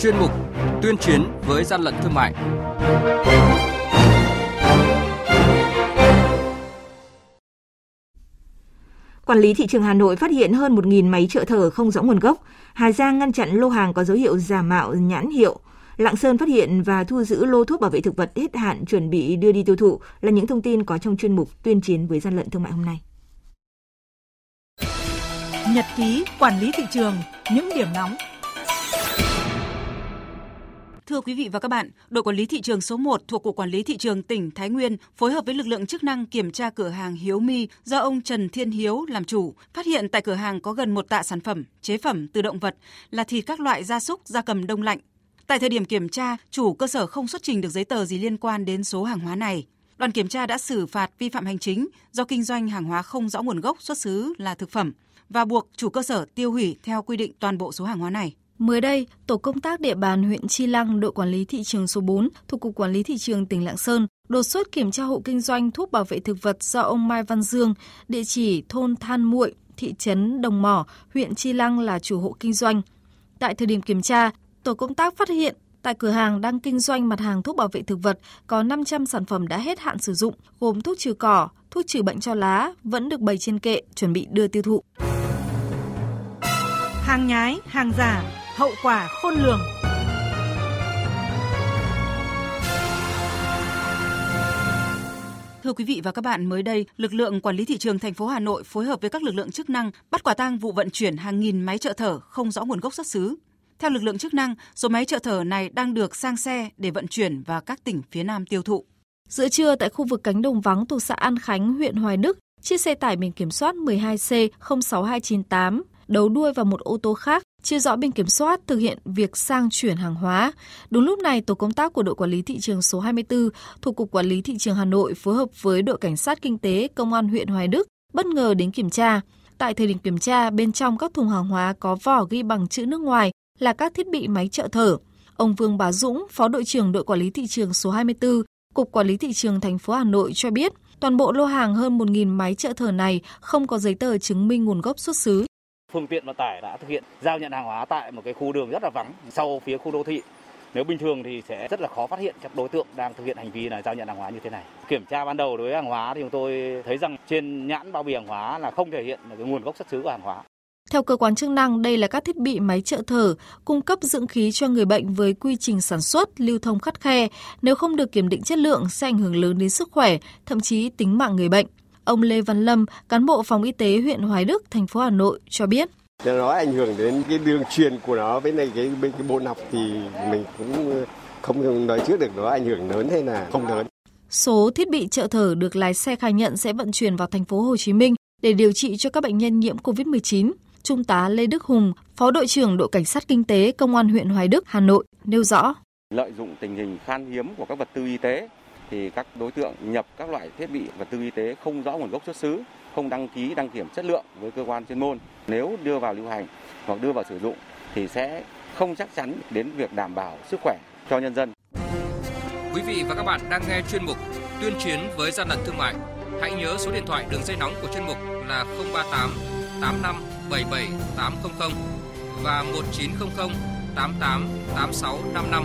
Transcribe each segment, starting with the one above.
chuyên mục Tuyên chiến với gian lận thương mại. Quản lý thị trường Hà Nội phát hiện hơn 1.000 máy trợ thở không rõ nguồn gốc. Hà Giang ngăn chặn lô hàng có dấu hiệu giả mạo nhãn hiệu. Lạng Sơn phát hiện và thu giữ lô thuốc bảo vệ thực vật hết hạn chuẩn bị đưa đi tiêu thụ là những thông tin có trong chuyên mục tuyên chiến với gian lận thương mại hôm nay. Nhật ký quản lý thị trường, những điểm nóng Thưa quý vị và các bạn, đội quản lý thị trường số 1 thuộc Cục Quản lý Thị trường tỉnh Thái Nguyên phối hợp với lực lượng chức năng kiểm tra cửa hàng Hiếu Mi do ông Trần Thiên Hiếu làm chủ, phát hiện tại cửa hàng có gần một tạ sản phẩm, chế phẩm từ động vật là thịt các loại gia súc, gia cầm đông lạnh. Tại thời điểm kiểm tra, chủ cơ sở không xuất trình được giấy tờ gì liên quan đến số hàng hóa này. Đoàn kiểm tra đã xử phạt vi phạm hành chính do kinh doanh hàng hóa không rõ nguồn gốc xuất xứ là thực phẩm và buộc chủ cơ sở tiêu hủy theo quy định toàn bộ số hàng hóa này. Mới đây, tổ công tác địa bàn huyện Chi Lăng, đội quản lý thị trường số 4 thuộc cục quản lý thị trường tỉnh Lạng Sơn đột xuất kiểm tra hộ kinh doanh thuốc bảo vệ thực vật do ông Mai Văn Dương, địa chỉ thôn Than Muội, thị trấn Đồng Mỏ, huyện Chi Lăng là chủ hộ kinh doanh. Tại thời điểm kiểm tra, tổ công tác phát hiện tại cửa hàng đang kinh doanh mặt hàng thuốc bảo vệ thực vật có 500 sản phẩm đã hết hạn sử dụng, gồm thuốc trừ cỏ, thuốc trừ bệnh cho lá vẫn được bày trên kệ chuẩn bị đưa tiêu thụ. Hàng nhái, hàng giả, hậu quả khôn lường. Thưa quý vị và các bạn, mới đây, lực lượng quản lý thị trường thành phố Hà Nội phối hợp với các lực lượng chức năng bắt quả tang vụ vận chuyển hàng nghìn máy trợ thở không rõ nguồn gốc xuất xứ. Theo lực lượng chức năng, số máy trợ thở này đang được sang xe để vận chuyển vào các tỉnh phía Nam tiêu thụ. Giữa trưa tại khu vực cánh đồng vắng thuộc xã An Khánh, huyện Hoài Đức, chiếc xe tải biển kiểm soát 12C06298 đấu đuôi vào một ô tô khác chưa rõ biên kiểm soát thực hiện việc sang chuyển hàng hóa. Đúng lúc này, tổ công tác của đội quản lý thị trường số 24 thuộc Cục Quản lý Thị trường Hà Nội phối hợp với đội cảnh sát kinh tế Công an huyện Hoài Đức bất ngờ đến kiểm tra. Tại thời điểm kiểm tra, bên trong các thùng hàng hóa có vỏ ghi bằng chữ nước ngoài là các thiết bị máy trợ thở. Ông Vương Bá Dũng, Phó đội trưởng đội quản lý thị trường số 24, Cục Quản lý Thị trường thành phố Hà Nội cho biết, toàn bộ lô hàng hơn 1.000 máy trợ thở này không có giấy tờ chứng minh nguồn gốc xuất xứ phương tiện vận tải đã thực hiện giao nhận hàng hóa tại một cái khu đường rất là vắng sau phía khu đô thị. Nếu bình thường thì sẽ rất là khó phát hiện các đối tượng đang thực hiện hành vi là giao nhận hàng hóa như thế này. Kiểm tra ban đầu đối với hàng hóa thì chúng tôi thấy rằng trên nhãn bao bì hàng hóa là không thể hiện cái nguồn gốc xuất xứ của hàng hóa. Theo cơ quan chức năng, đây là các thiết bị máy trợ thở, cung cấp dưỡng khí cho người bệnh với quy trình sản xuất, lưu thông khắt khe. Nếu không được kiểm định chất lượng sẽ ảnh hưởng lớn đến sức khỏe, thậm chí tính mạng người bệnh. Ông Lê Văn Lâm, cán bộ phòng y tế huyện Hoài Đức, thành phố Hà Nội cho biết. Nó ảnh hưởng đến cái đường truyền của nó với này cái bên cái bộ nọc thì mình cũng không nói trước được nó ảnh hưởng lớn hay là không lớn. Số thiết bị trợ thở được lái xe khai nhận sẽ vận chuyển vào thành phố Hồ Chí Minh để điều trị cho các bệnh nhân nhiễm COVID-19. Trung tá Lê Đức Hùng, Phó đội trưởng đội cảnh sát kinh tế Công an huyện Hoài Đức, Hà Nội nêu rõ. Lợi dụng tình hình khan hiếm của các vật tư y tế thì các đối tượng nhập các loại thiết bị vật tư y tế không rõ nguồn gốc xuất xứ, không đăng ký đăng kiểm chất lượng với cơ quan chuyên môn. Nếu đưa vào lưu hành hoặc đưa vào sử dụng thì sẽ không chắc chắn đến việc đảm bảo sức khỏe cho nhân dân. Quý vị và các bạn đang nghe chuyên mục Tuyên chiến với gian lận thương mại. Hãy nhớ số điện thoại đường dây nóng của chuyên mục là 038 85 77 800 và 1900 88 86 55.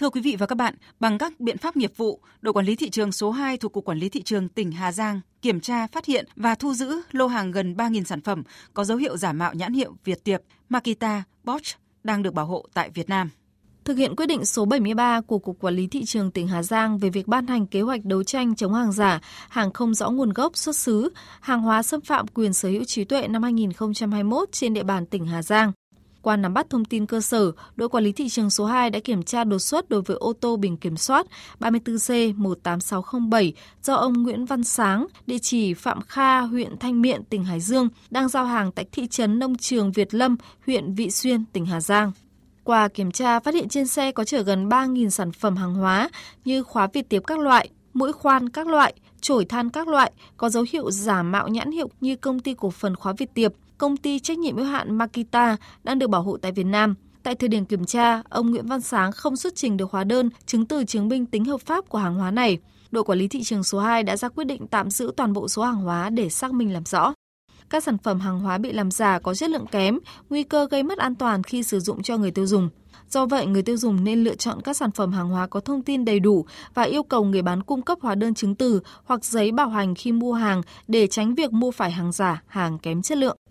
Thưa quý vị và các bạn, bằng các biện pháp nghiệp vụ, đội quản lý thị trường số 2 thuộc Cục Quản lý Thị trường tỉnh Hà Giang kiểm tra, phát hiện và thu giữ lô hàng gần 3.000 sản phẩm có dấu hiệu giả mạo nhãn hiệu Việt Tiệp, Makita, Bosch đang được bảo hộ tại Việt Nam. Thực hiện quyết định số 73 của Cục Quản lý Thị trường tỉnh Hà Giang về việc ban hành kế hoạch đấu tranh chống hàng giả, hàng không rõ nguồn gốc xuất xứ, hàng hóa xâm phạm quyền sở hữu trí tuệ năm 2021 trên địa bàn tỉnh Hà Giang. Qua nắm bắt thông tin cơ sở, đội quản lý thị trường số 2 đã kiểm tra đột xuất đối với ô tô biển kiểm soát 34C18607 do ông Nguyễn Văn Sáng, địa chỉ Phạm Kha, huyện Thanh Miện, tỉnh Hải Dương, đang giao hàng tại thị trấn Nông Trường Việt Lâm, huyện Vị Xuyên, tỉnh Hà Giang. qua kiểm tra phát hiện trên xe có chở gần 3.000 sản phẩm hàng hóa như khóa vịt tiệp các loại, mũi khoan các loại, chổi than các loại có dấu hiệu giả mạo nhãn hiệu như công ty cổ phần khóa vịt tiệp, công ty trách nhiệm hữu hạn Makita đang được bảo hộ tại Việt Nam. Tại thời điểm kiểm tra, ông Nguyễn Văn Sáng không xuất trình được hóa đơn chứng từ chứng minh tính hợp pháp của hàng hóa này. Đội quản lý thị trường số 2 đã ra quyết định tạm giữ toàn bộ số hàng hóa để xác minh làm rõ. Các sản phẩm hàng hóa bị làm giả có chất lượng kém, nguy cơ gây mất an toàn khi sử dụng cho người tiêu dùng. Do vậy, người tiêu dùng nên lựa chọn các sản phẩm hàng hóa có thông tin đầy đủ và yêu cầu người bán cung cấp hóa đơn chứng từ hoặc giấy bảo hành khi mua hàng để tránh việc mua phải hàng giả, hàng kém chất lượng.